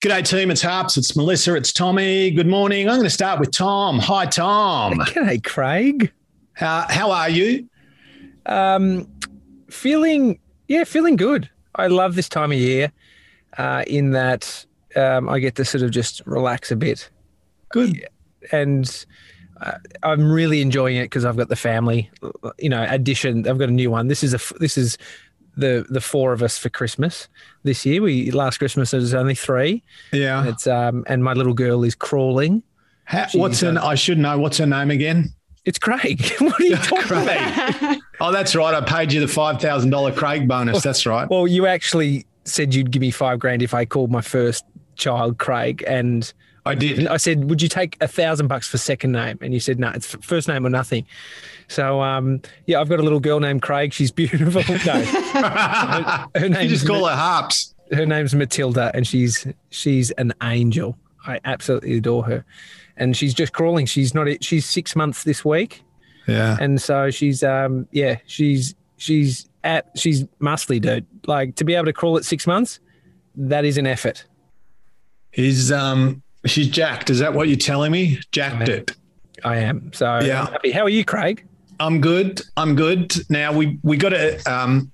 G'day, team. It's Harps. It's Melissa. It's Tommy. Good morning. I'm going to start with Tom. Hi, Tom. G'day, Craig. How, how are you? Um, feeling, yeah, feeling good. I love this time of year uh, in that um, I get to sort of just relax a bit. Good. And uh, I'm really enjoying it because I've got the family, you know, addition. I've got a new one. This is a, this is the the four of us for Christmas this year. We last Christmas it was only three. Yeah. It's um and my little girl is crawling. How, what's her? I should know. What's her name again? It's Craig. what are you talking about? oh, that's right. I paid you the five thousand dollar Craig bonus. That's right. Well, you actually said you'd give me five grand if I called my first child Craig, and I did. I said, "Would you take a thousand bucks for second name?" And you said, "No, it's first name or nothing." So, um, yeah, I've got a little girl named Craig. She's beautiful. No, her, her name. You just call her Harps. Her name's Matilda, and she's she's an angel. I absolutely adore her, and she's just crawling. She's not. She's six months this week. Yeah. And so she's um yeah she's she's at she's muscly dude. Like to be able to crawl at six months, that is an effort. Is um she's jacked. Is that what you're telling me? Jacked I it. I am. So yeah. I'm happy. How are you, Craig? I'm good. I'm good. Now we we got to um,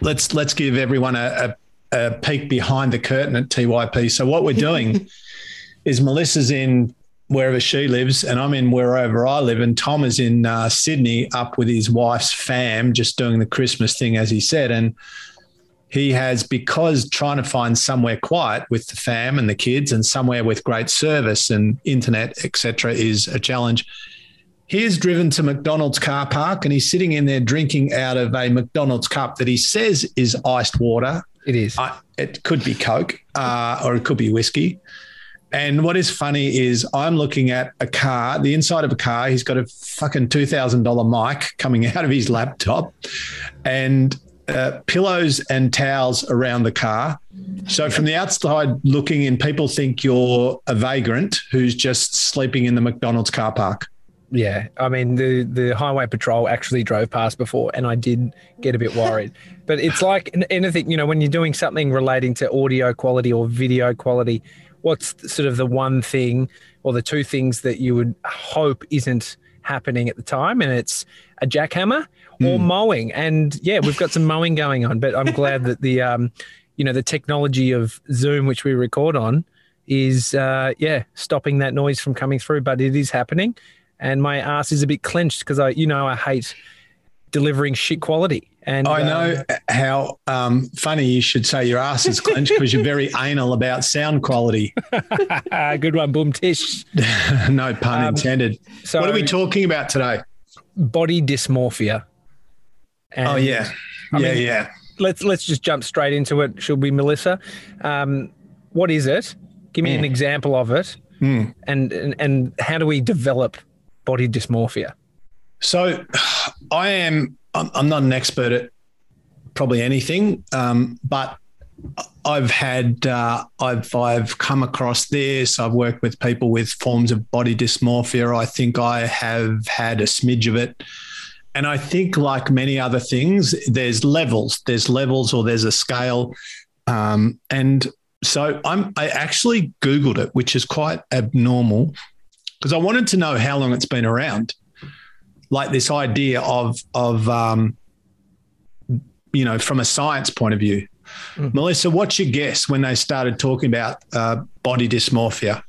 let's let's give everyone a, a, a peek behind the curtain at TYP. So what we're doing is Melissa's in wherever she lives, and I'm in wherever I live, and Tom is in uh, Sydney up with his wife's fam, just doing the Christmas thing, as he said, and he has because trying to find somewhere quiet with the fam and the kids and somewhere with great service and internet etc is a challenge he is driven to mcdonald's car park and he's sitting in there drinking out of a mcdonald's cup that he says is iced water it is it could be coke uh, or it could be whiskey and what is funny is I'm looking at a car, the inside of a car. He's got a fucking $2,000 mic coming out of his laptop. And uh, pillows and towels around the car. So from the outside looking in, people think you're a vagrant who's just sleeping in the McDonald's car park. Yeah, I mean the the highway patrol actually drove past before, and I did get a bit worried. but it's like anything, you know, when you're doing something relating to audio quality or video quality, what's sort of the one thing or the two things that you would hope isn't happening at the time? And it's a jackhammer or mm. mowing. And yeah, we've got some mowing going on, but I'm glad that the, um, you know, the technology of Zoom, which we record on, is uh, yeah stopping that noise from coming through. But it is happening, and my ass is a bit clenched because I, you know, I hate delivering shit quality. And I know um, how um, funny you should say your ass is clenched because you're very anal about sound quality. Good one, boom tish. no pun um, intended. So, what are we talking about today? Body dysmorphia. And, oh yeah, I yeah, mean, yeah. Let's let's just jump straight into it. Should we, Melissa? Um, what is it? Give me mm. an example of it, mm. and, and and how do we develop body dysmorphia? So, I am. I'm, I'm not an expert at probably anything, um, but I've had uh, I've I've come across this. I've worked with people with forms of body dysmorphia. I think I have had a smidge of it. And I think, like many other things, there's levels. There's levels, or there's a scale. Um, and so I'm. I actually googled it, which is quite abnormal, because I wanted to know how long it's been around. Like this idea of of um, you know, from a science point of view. Mm. Melissa, what's your guess when they started talking about uh, body dysmorphia?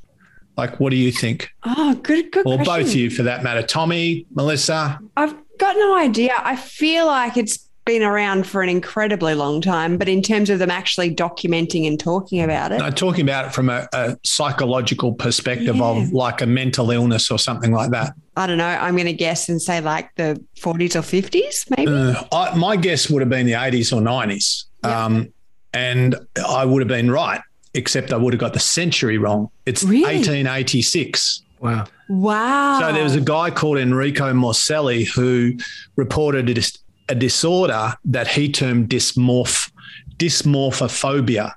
Like, what do you think? Oh, good, good. Or question. both of you, for that matter. Tommy, Melissa. I've got no idea. I feel like it's been around for an incredibly long time, but in terms of them actually documenting and talking about it. No, talking about it from a, a psychological perspective yeah. of like a mental illness or something like that. I don't know. I'm going to guess and say like the 40s or 50s, maybe. Uh, I, my guess would have been the 80s or 90s. Yep. Um, and I would have been right, except I would have got the century wrong. It's really? 1886. Wow. Wow. So there was a guy called Enrico Morselli who reported a, disorder that he termed dysmorph, dysmorphophobia,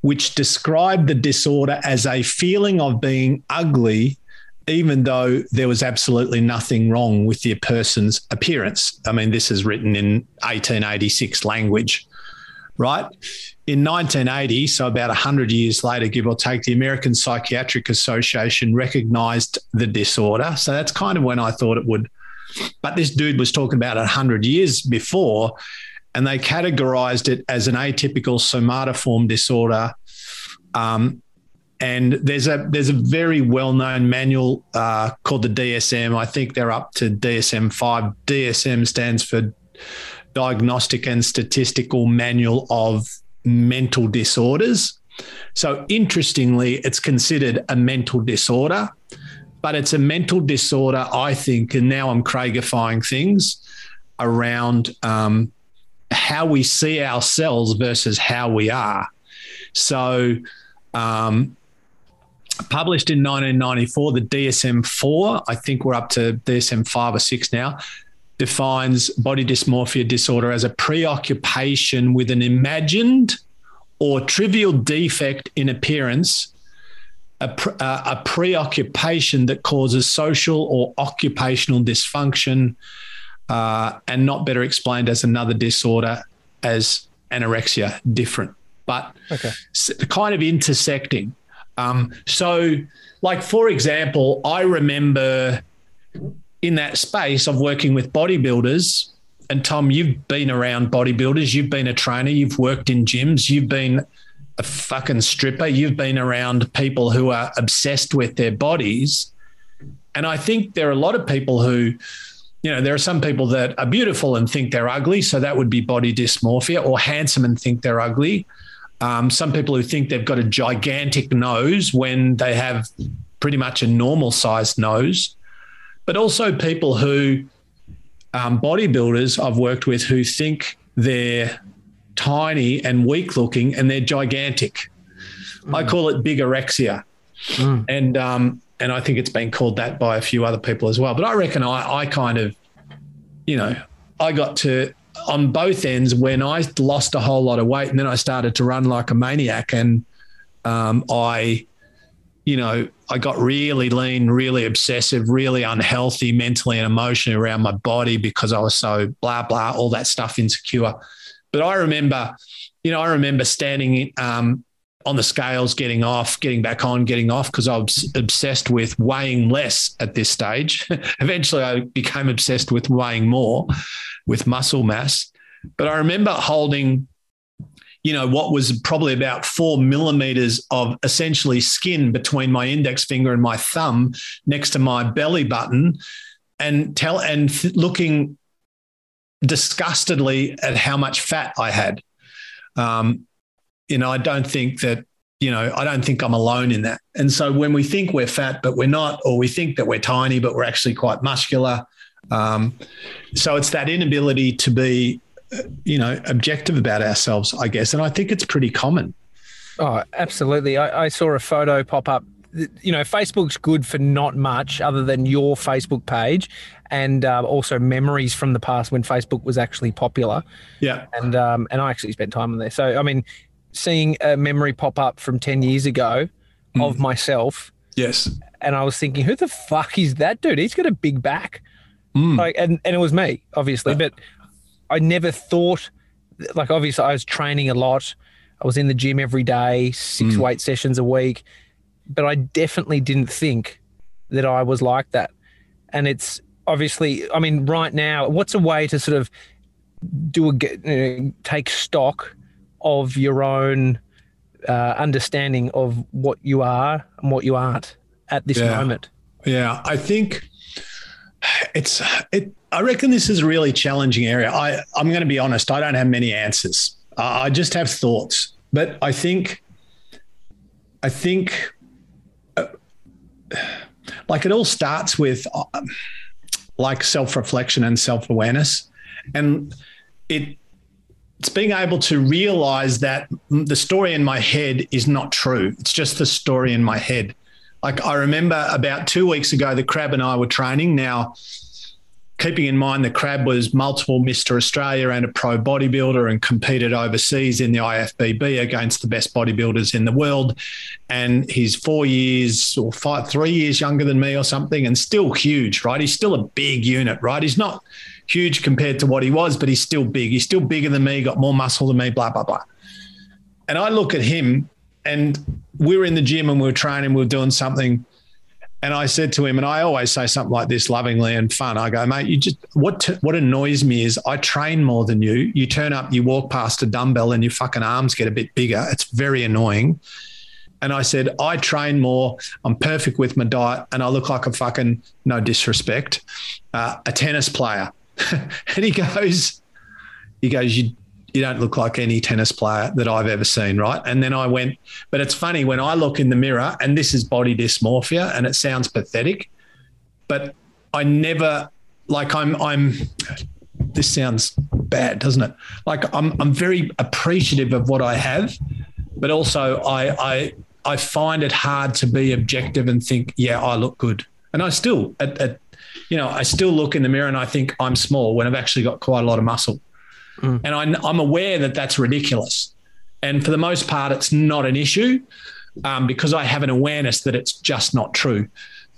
which described the disorder as a feeling of being ugly even though there was absolutely nothing wrong with the person's appearance. I mean, this is written in 1886 language. right? In 1980, so about 100 years later, give or take, the American Psychiatric Association recognized the disorder. So that's kind of when I thought it would. But this dude was talking about 100 years before, and they categorized it as an atypical somatoform disorder. Um, and there's a there's a very well known manual uh, called the DSM. I think they're up to DSM five. DSM stands for Diagnostic and Statistical Manual of Mental Disorders. So interestingly, it's considered a mental disorder, but it's a mental disorder, I think, and now I'm Craigifying things around um, how we see ourselves versus how we are. So um, published in 1994, the DSM 4, I think we're up to DSM 5 or 6 now, defines body dysmorphia disorder as a preoccupation with an imagined or trivial defect in appearance, a, pre- a preoccupation that causes social or occupational dysfunction, uh, and not better explained as another disorder as anorexia, different, but okay. kind of intersecting. Um, so, like for example, I remember in that space of working with bodybuilders. And Tom, you've been around bodybuilders. You've been a trainer. You've worked in gyms. You've been a fucking stripper. You've been around people who are obsessed with their bodies. And I think there are a lot of people who, you know, there are some people that are beautiful and think they're ugly. So that would be body dysmorphia, or handsome and think they're ugly. Um, some people who think they've got a gigantic nose when they have pretty much a normal sized nose, but also people who, um, bodybuilders I've worked with who think they're tiny and weak looking and they're gigantic. Mm. I call it bigorexia. Mm. And, um, and I think it's been called that by a few other people as well. But I reckon I, I kind of, you know, I got to on both ends when I lost a whole lot of weight and then I started to run like a maniac and um, I, you know, I got really lean, really obsessive, really unhealthy mentally and emotionally around my body because I was so blah blah, all that stuff insecure. But I remember, you know, I remember standing um, on the scales, getting off, getting back on, getting off because I was obsessed with weighing less at this stage. Eventually, I became obsessed with weighing more with muscle mass. But I remember holding, you know, what was probably about four millimeters of essentially skin between my index finger and my thumb next to my belly button and tell and th- looking disgustedly at how much fat I had. Um, you know, I don't think that, you know, I don't think I'm alone in that. And so when we think we're fat, but we're not, or we think that we're tiny, but we're actually quite muscular, um, so it's that inability to be, you know, objective about ourselves, I guess. And I think it's pretty common. Oh, absolutely. I, I saw a photo pop up. You know, Facebook's good for not much other than your Facebook page and uh, also memories from the past when Facebook was actually popular. Yeah. And um, and I actually spent time on there. So I mean, seeing a memory pop up from ten years ago mm. of myself. Yes. And I was thinking, who the fuck is that dude? He's got a big back. Mm. Like, and, and it was me, obviously, but I never thought, like, obviously, I was training a lot. I was in the gym every day, six mm. weight sessions a week, but I definitely didn't think that I was like that. And it's obviously, I mean, right now, what's a way to sort of do a you know, take stock of your own uh, understanding of what you are and what you aren't at this yeah. moment? Yeah, I think it's it. I reckon this is a really challenging area. I I'm going to be honest. I don't have many answers. Uh, I just have thoughts, but I think I think uh, like it all starts with uh, like self reflection and self awareness, and it it's being able to realize that the story in my head is not true. It's just the story in my head. Like I remember about two weeks ago, the crab and I were training. Now, keeping in mind the crab was multiple Mr. Australia and a pro bodybuilder and competed overseas in the IFBB against the best bodybuilders in the world. And he's four years or five, three years younger than me or something, and still huge, right? He's still a big unit, right? He's not huge compared to what he was, but he's still big. He's still bigger than me, got more muscle than me, blah, blah, blah. And I look at him and we were in the gym and we were training, we were doing something and I said to him, and I always say something like this lovingly and fun. I go, mate, you just what t- what annoys me is I train more than you. You turn up, you walk past a dumbbell, and your fucking arms get a bit bigger. It's very annoying. And I said, I train more. I'm perfect with my diet, and I look like a fucking no disrespect, uh, a tennis player. and he goes, he goes, you you don't look like any tennis player that I've ever seen, right? And then I went, but it's funny when I look in the mirror, and this is body dysmorphia, and it sounds pathetic, but I never like I'm I'm this sounds bad, doesn't it? Like I'm I'm very appreciative of what I have, but also I I I find it hard to be objective and think, yeah, I look good. And I still at, at you know, I still look in the mirror and I think I'm small when I've actually got quite a lot of muscle. Mm. And I, am aware that that's ridiculous. And for the most part, it's not an issue um, because I have an awareness that it's just not true.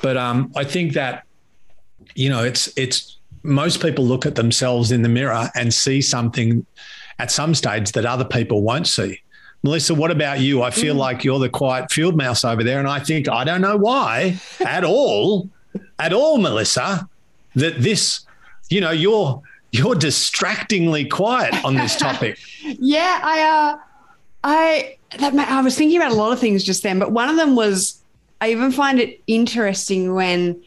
But um, I think that, you know, it's, it's, most people look at themselves in the mirror and see something at some stage that other people won't see. Melissa, what about you? I feel mm. like you're the quiet field mouse over there. And I think, I don't know why at all, at all, Melissa, that this, you know, you're you're distractingly quiet on this topic. yeah, I uh I that I was thinking about a lot of things just then, but one of them was I even find it interesting when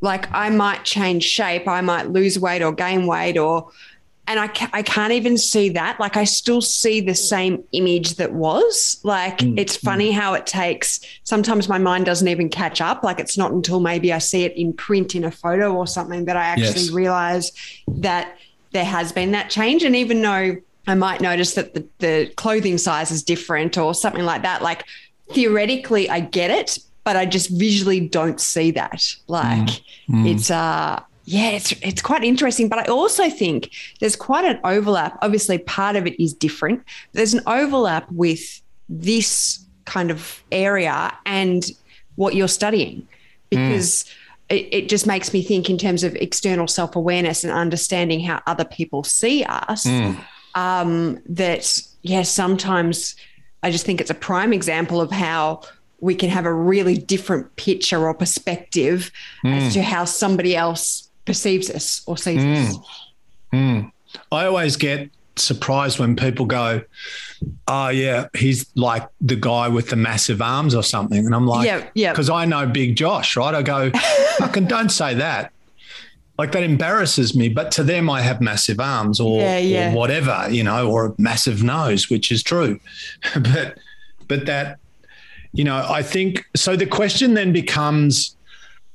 like I might change shape, I might lose weight or gain weight or and I, ca- I can't even see that. Like I still see the same image that was. Like mm. it's funny mm. how it takes. Sometimes my mind doesn't even catch up. Like it's not until maybe I see it in print in a photo or something that I actually yes. realize that there has been that change. And even though I might notice that the, the clothing size is different or something like that, like theoretically I get it, but I just visually don't see that. Like mm. Mm. it's uh yeah, it's it's quite interesting. But I also think there's quite an overlap. Obviously, part of it is different. There's an overlap with this kind of area and what you're studying because mm. it, it, just makes me think in terms of external self-awareness and understanding how other people see us mm. um, that yeah sometimes i just think it's a prime example of how we can have a really different picture or perspective mm. as to how somebody else perceives us or sees mm. us. Mm. I always get surprised when people go, "Oh yeah, he's like the guy with the massive arms or something," and I'm like, "Yeah, yeah," because I know Big Josh, right? I go, "Fucking don't say that." Like that embarrasses me, but to them, I have massive arms or, yeah, yeah. or whatever, you know, or a massive nose, which is true. but, but that, you know, I think so. The question then becomes,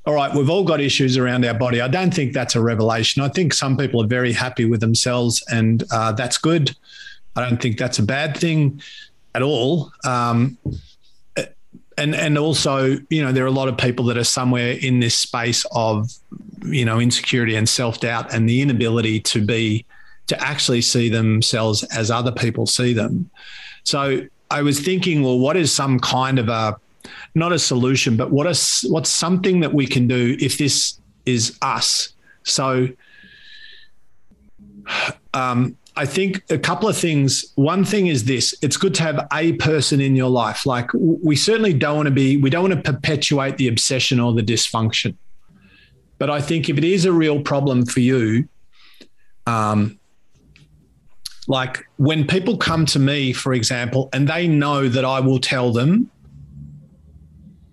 all right, we've all got issues around our body. I don't think that's a revelation. I think some people are very happy with themselves, and uh, that's good. I don't think that's a bad thing at all. Um, and and also, you know, there are a lot of people that are somewhere in this space of, you know, insecurity and self doubt, and the inability to be to actually see themselves as other people see them. So I was thinking, well, what is some kind of a not a solution, but what is what's something that we can do if this is us. So, um, I think a couple of things. One thing is this: it's good to have a person in your life. Like we certainly don't want to be, we don't want to perpetuate the obsession or the dysfunction. But I think if it is a real problem for you, um, like when people come to me, for example, and they know that I will tell them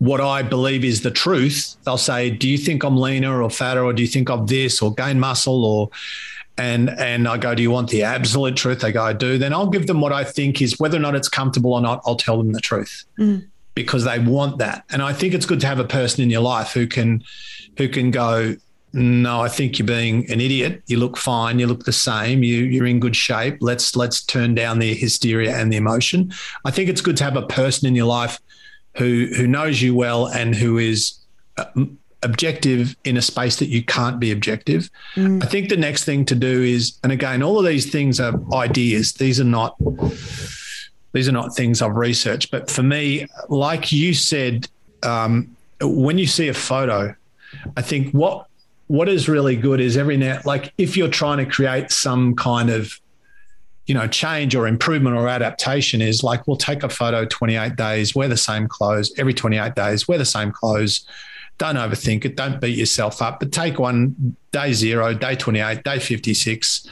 what I believe is the truth. They'll say, "Do you think I'm leaner or fatter, or do you think I'm this, or gain muscle, or?" And and I go, "Do you want the absolute truth?" They go, "I do." Then I'll give them what I think is whether or not it's comfortable or not. I'll tell them the truth mm. because they want that. And I think it's good to have a person in your life who can who can go. No, I think you're being an idiot. You look fine. You look the same. You you're in good shape. Let's let's turn down the hysteria and the emotion. I think it's good to have a person in your life who who knows you well and who is uh, objective in a space that you can't be objective. I think the next thing to do is, and again, all of these things are ideas. These are not these are not things I've researched. But for me, like you said, um, when you see a photo, I think what what is really good is every now like if you're trying to create some kind of you know change or improvement or adaptation is like we'll take a photo 28 days wear the same clothes every 28 days wear the same clothes. Don't overthink it. Don't beat yourself up but take one day 0 day 28 day 56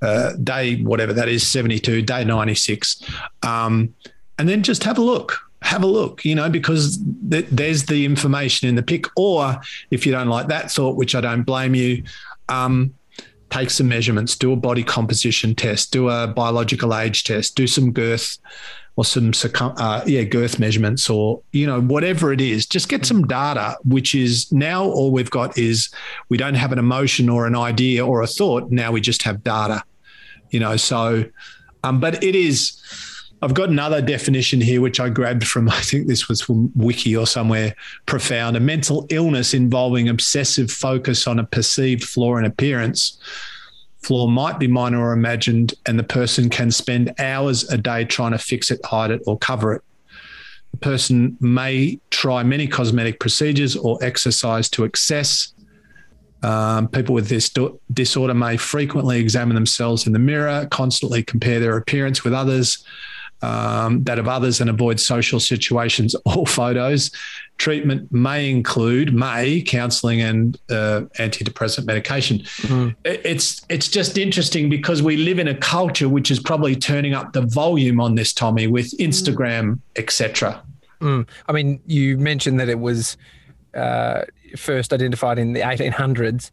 uh, day whatever that is 72 day 96 um, and then just have a look have a look you know because th- there's the information in the pic. Or if you don't like that thought which i don't blame you um, take some measurements do a body composition test do a biological age test do some girth or some circum- uh, yeah girth measurements or you know whatever it is just get some data which is now all we've got is we don't have an emotion or an idea or a thought. Now we just have data you know so um, but it is i've got another definition here which i grabbed from i think this was from wiki or somewhere profound a mental illness involving obsessive focus on a perceived flaw in appearance flaw might be minor or imagined, and the person can spend hours a day trying to fix it, hide it, or cover it. The person may try many cosmetic procedures or exercise to excess. Um, people with this do- disorder may frequently examine themselves in the mirror, constantly compare their appearance with others, um, that of others, and avoid social situations or photos. Treatment may include may counselling and uh, antidepressant medication. Mm. It's it's just interesting because we live in a culture which is probably turning up the volume on this, Tommy, with Instagram, etc. Mm. I mean, you mentioned that it was uh, first identified in the 1800s.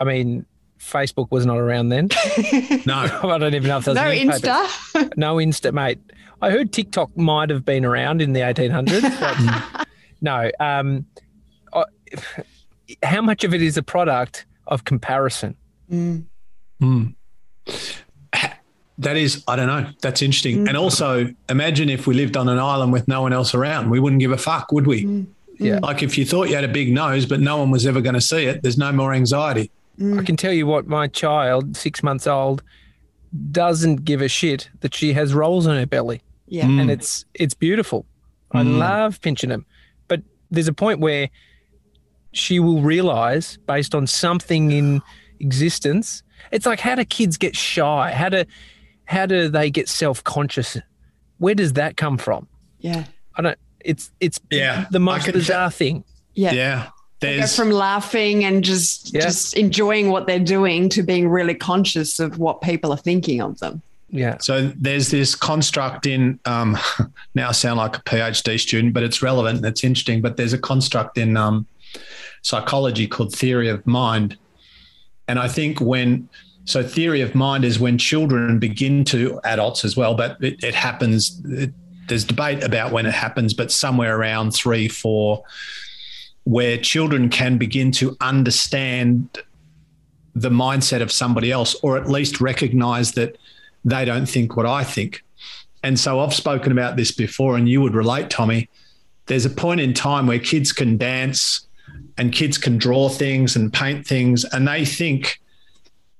I mean, Facebook was not around then. No, I don't even know if there's no Insta. No Insta, mate. I heard TikTok might have been around in the 1800s, but no. Um, I- how much of it is a product of comparison? Mm. Mm. That is, I don't know. That's interesting. And also, imagine if we lived on an island with no one else around. We wouldn't give a fuck, would we? Mm. Yeah. Like if you thought you had a big nose, but no one was ever going to see it, there's no more anxiety. I can tell you what my child, six months old, doesn't give a shit that she has rolls on her belly. Yeah. Mm. and it's it's beautiful. I Mm. love pinching them, but there's a point where she will realize, based on something in existence, it's like how do kids get shy? How do how do they get self conscious? Where does that come from? Yeah. I don't. It's it's Yeah, the I most can bizarre thing. Yeah. Yeah. They go There's, from laughing and just Yeah. just enjoying what they're doing to being really conscious of what people are thinking of them. Yeah. So there's this construct in um, now I sound like a PhD student, but it's relevant and it's interesting. But there's a construct in um, psychology called theory of mind, and I think when so theory of mind is when children begin to adults as well, but it, it happens. It, there's debate about when it happens, but somewhere around three, four, where children can begin to understand the mindset of somebody else, or at least recognize that they don't think what I think. And so I've spoken about this before, and you would relate, Tommy. There's a point in time where kids can dance and kids can draw things and paint things, and they think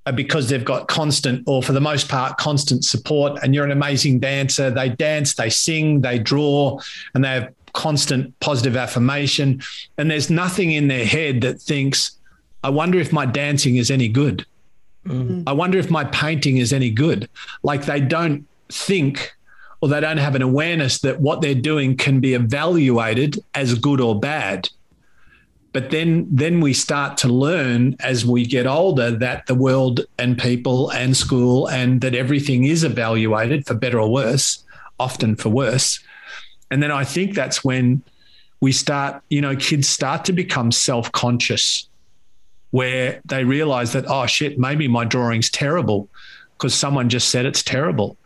uh, because they've got constant, or for the most part, constant support, and you're an amazing dancer. They dance, they sing, they draw, and they have constant positive affirmation. And there's nothing in their head that thinks, I wonder if my dancing is any good. Mm. I wonder if my painting is any good. Like they don't think or they don't have an awareness that what they're doing can be evaluated as good or bad. But then then we start to learn as we get older that the world and people and school and that everything is evaluated for better or worse, often for worse. And then I think that's when we start, you know, kids start to become self-conscious where they realize that, oh shit, maybe my drawing's terrible because someone just said it's terrible.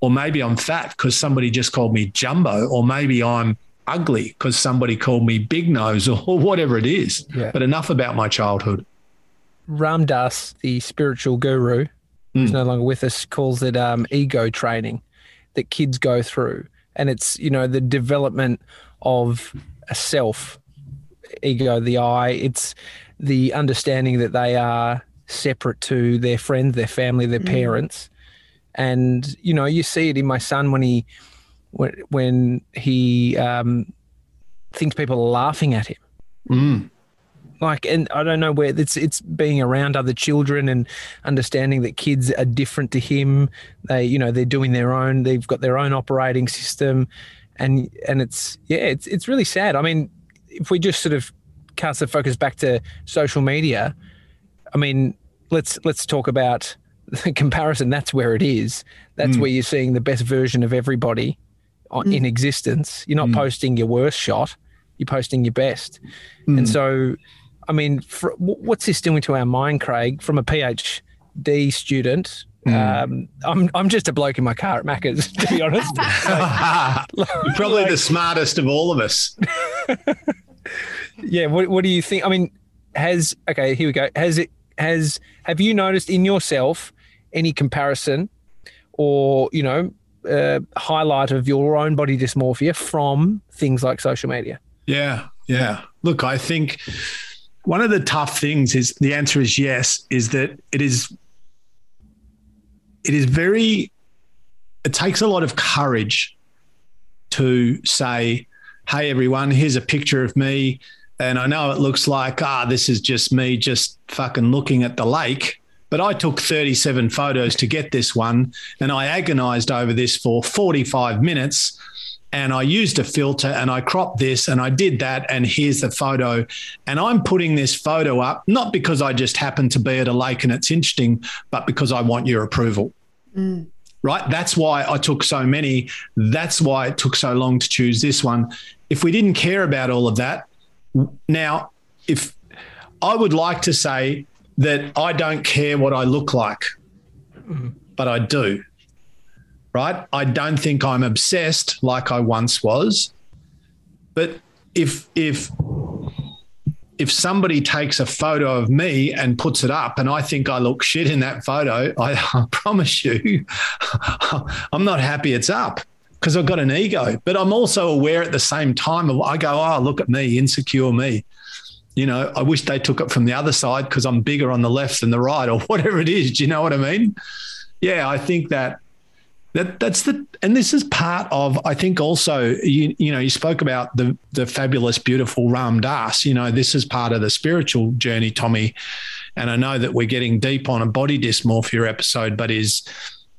Or maybe I'm fat because somebody just called me jumbo. Or maybe I'm ugly because somebody called me big nose or, or whatever it is. Yeah. But enough about my childhood. Ram Dass, the spiritual guru, who's Mm. no longer with us, calls it um, ego training that kids go through. And it's, you know, the development of a self ego the i It's the understanding that they are separate to their friends, their family, their parents, and you know you see it in my son when he when when he um, thinks people are laughing at him. Mm. Like, and I don't know where it's it's being around other children and understanding that kids are different to him. They, you know, they're doing their own. They've got their own operating system, and and it's yeah, it's it's really sad. I mean, if we just sort of cast the focus back to social media, I mean, let's let's talk about the comparison. That's where it is. That's Mm. where you're seeing the best version of everybody on, in existence. You're not Mm. posting your worst shot. You're posting your best. Mm. And so, I mean, for, what's this doing to our mind, Craig? From a PhD student, Mm. um, I'm I'm just a bloke in my car at Macca's, to be honest. You're probably the smartest of all of us. yeah. What What do you think? I mean, has okay? Here we go. Has it has Have you noticed in yourself any comparison, or you know, uh, highlight of your own body dysmorphia from things like social media? Yeah, yeah. Look, I think one of the tough things is the answer is yes, is that it is it is very it takes a lot of courage to say, hey everyone, here's a picture of me. And I know it looks like, ah, this is just me just fucking looking at the lake. But I took 37 photos to get this one and I agonized over this for 45 minutes and I used a filter and I cropped this and I did that and here's the photo. And I'm putting this photo up not because I just happen to be at a lake and it's interesting but because I want your approval. Mm. right? That's why I took so many. That's why it took so long to choose this one. If we didn't care about all of that now if I would like to say that I don't care what I look like but I do right? I don't think I'm obsessed like I once was. But if if if somebody takes a photo of me and puts it up and I think I look shit in that photo, I, I promise you I'm not happy it's up because I've got an ego. But I'm also aware at the same time of I go, oh, look at me, insecure me. You know, I wish they took it from the other side because I'm bigger on the left than the right or whatever it is. Do you know what I mean? Yeah, I think that that that's the and this is part of I think also you you know you spoke about the the fabulous beautiful Ram Dass you know this is part of the spiritual journey Tommy. And I know that we're getting deep on a body dysmorphia episode but is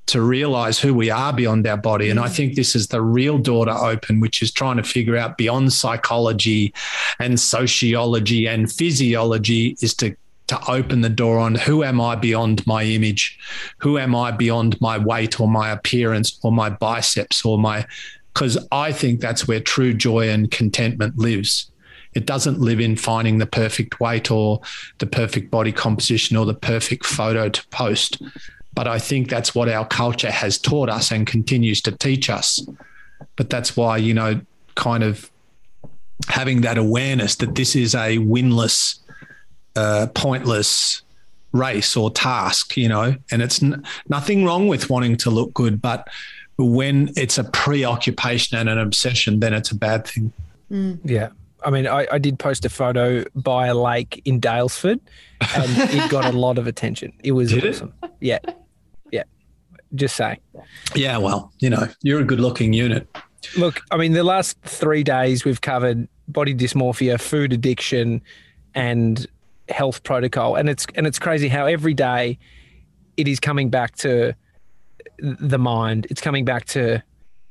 to realize who we are beyond our body. And I think this is the real door to open which is trying to figure out beyond psychology and sociology and physiology is to to open the door on who am I beyond my image? Who am I beyond my weight or my appearance or my biceps or my, because I think that's where true joy and contentment lives. It doesn't live in finding the perfect weight or the perfect body composition or the perfect photo to post. But I think that's what our culture has taught us and continues to teach us. But that's why, you know, kind of having that awareness that this is a winless, uh, pointless race or task, you know, and it's n- nothing wrong with wanting to look good, but when it's a preoccupation and an obsession, then it's a bad thing. Yeah. I mean, I, I did post a photo by a lake in Daylesford and it got a lot of attention. It was Did it? awesome. Yeah. Yeah. Just saying. Yeah, well, you know, you're a good looking unit. Look, I mean, the last three days we've covered body dysmorphia, food addiction, and health protocol, and it's and it's crazy how every day it is coming back to the mind. It's coming back to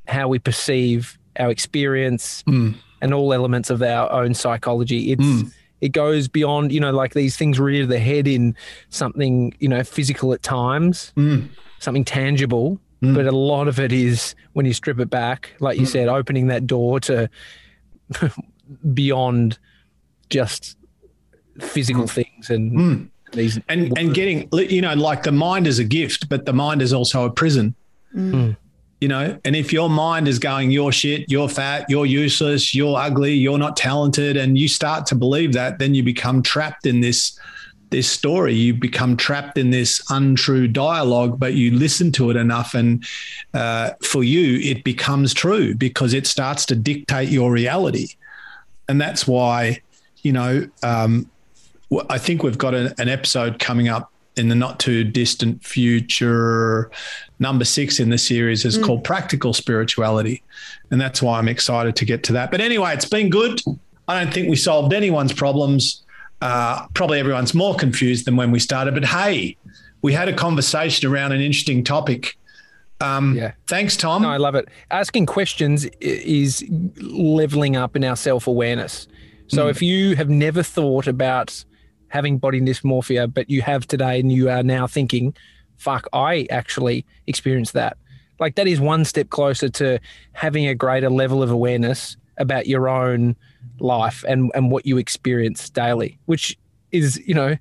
how we perceive our experience Mm. and all elements of our own psychology. It's Mm. it goes beyond, you know, like these things rear the head in something, you know, physical at times, Mm. something tangible. Mm. But a lot of it is when you strip it back, like you Mm. said, opening that door to beyond just physical things and Mm. these And and getting you know, like the mind is a gift, but the mind is also a prison. Mm. You know, and if your mind is going, you're shit, you're fat, you're useless, you're ugly, you're not talented, and you start to believe that, then you become trapped in this this story. You become trapped in this untrue dialogue, but you listen to it enough, and uh, for you, it becomes true because it starts to dictate your reality, and that's why you know, um, I think we've got a, an episode coming up in the not too distant future. Number six in the series is mm. called Practical Spirituality. And that's why I'm excited to get to that. But anyway, it's been good. I don't think we solved anyone's problems. Uh, probably everyone's more confused than when we started. But hey, we had a conversation around an interesting topic. Um, yeah. Thanks, Tom. No, I love it. Asking questions is leveling up in our self awareness. So mm. if you have never thought about having body dysmorphia, but you have today and you are now thinking, fuck, I actually experienced that. Like that is one step closer to having a greater level of awareness about your own life and, and what you experience daily, which is, you know,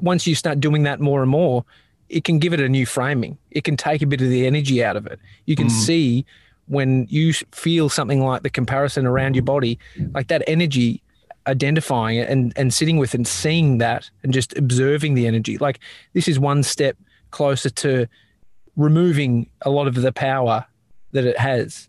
once you start doing that more and more, it can give it a new framing. It can take a bit of the energy out of it. You can mm. see when you feel something like the comparison around your body, like that energy identifying it and, and sitting with and seeing that and just observing the energy. Like this is one step closer to removing a lot of the power that it has.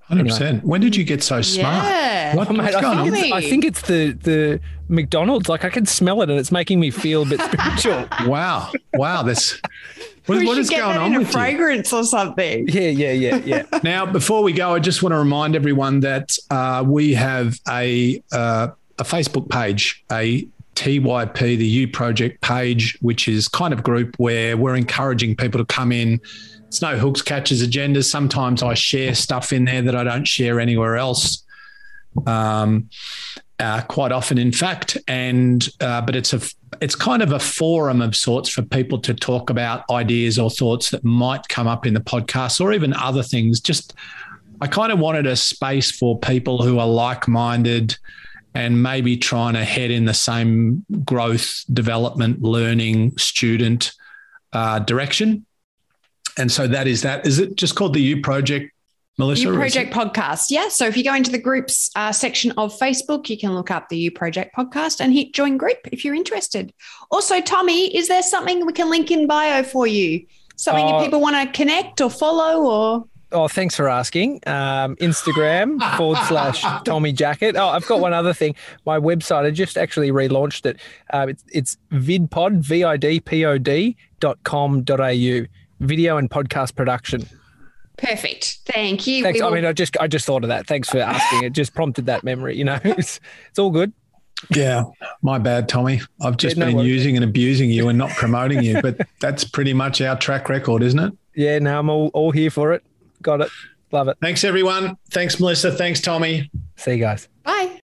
Hundred anyway. percent. When did you get so smart? Yeah. What, oh, mate, I, think I think it's the the McDonald's. Like I can smell it, and it's making me feel a bit spiritual. wow! Wow! That's what, what is going on a fragrance you? or something. Yeah, yeah, yeah, yeah. now, before we go, I just want to remind everyone that uh, we have a uh, a Facebook page, a TYP, the You Project page, which is kind of group where we're encouraging people to come in. It's no hooks, catches, agendas. Sometimes I share stuff in there that I don't share anywhere else. Um, uh, quite often, in fact. And uh, but it's a it's kind of a forum of sorts for people to talk about ideas or thoughts that might come up in the podcast or even other things. Just I kind of wanted a space for people who are like minded and maybe trying to head in the same growth, development, learning, student uh, direction. And so that is that. Is it just called the You Project Melissa? You Project Podcast. Yeah. So if you go into the groups uh, section of Facebook, you can look up the You Project Podcast and hit join group if you're interested. Also, Tommy, is there something we can link in bio for you? Something uh, people want to connect or follow or? Oh, thanks for asking. Um, Instagram forward slash Tommy Jackett. Oh, I've got one other thing. My website, I just actually relaunched it. Uh, it's, it's vidpod, V I D P O D dot com dot au, video and podcast production. Perfect. Thank you. Thanks. Will... I mean, I just I just thought of that. Thanks for asking. It just prompted that memory. You know, it's it's all good. Yeah, my bad, Tommy. I've just yeah, no been worries. using and abusing you and not promoting you, but that's pretty much our track record, isn't it? Yeah, Now I'm all, all here for it. Got it. Love it. Thanks, everyone. Thanks, Melissa. Thanks, Tommy. See you guys. Bye.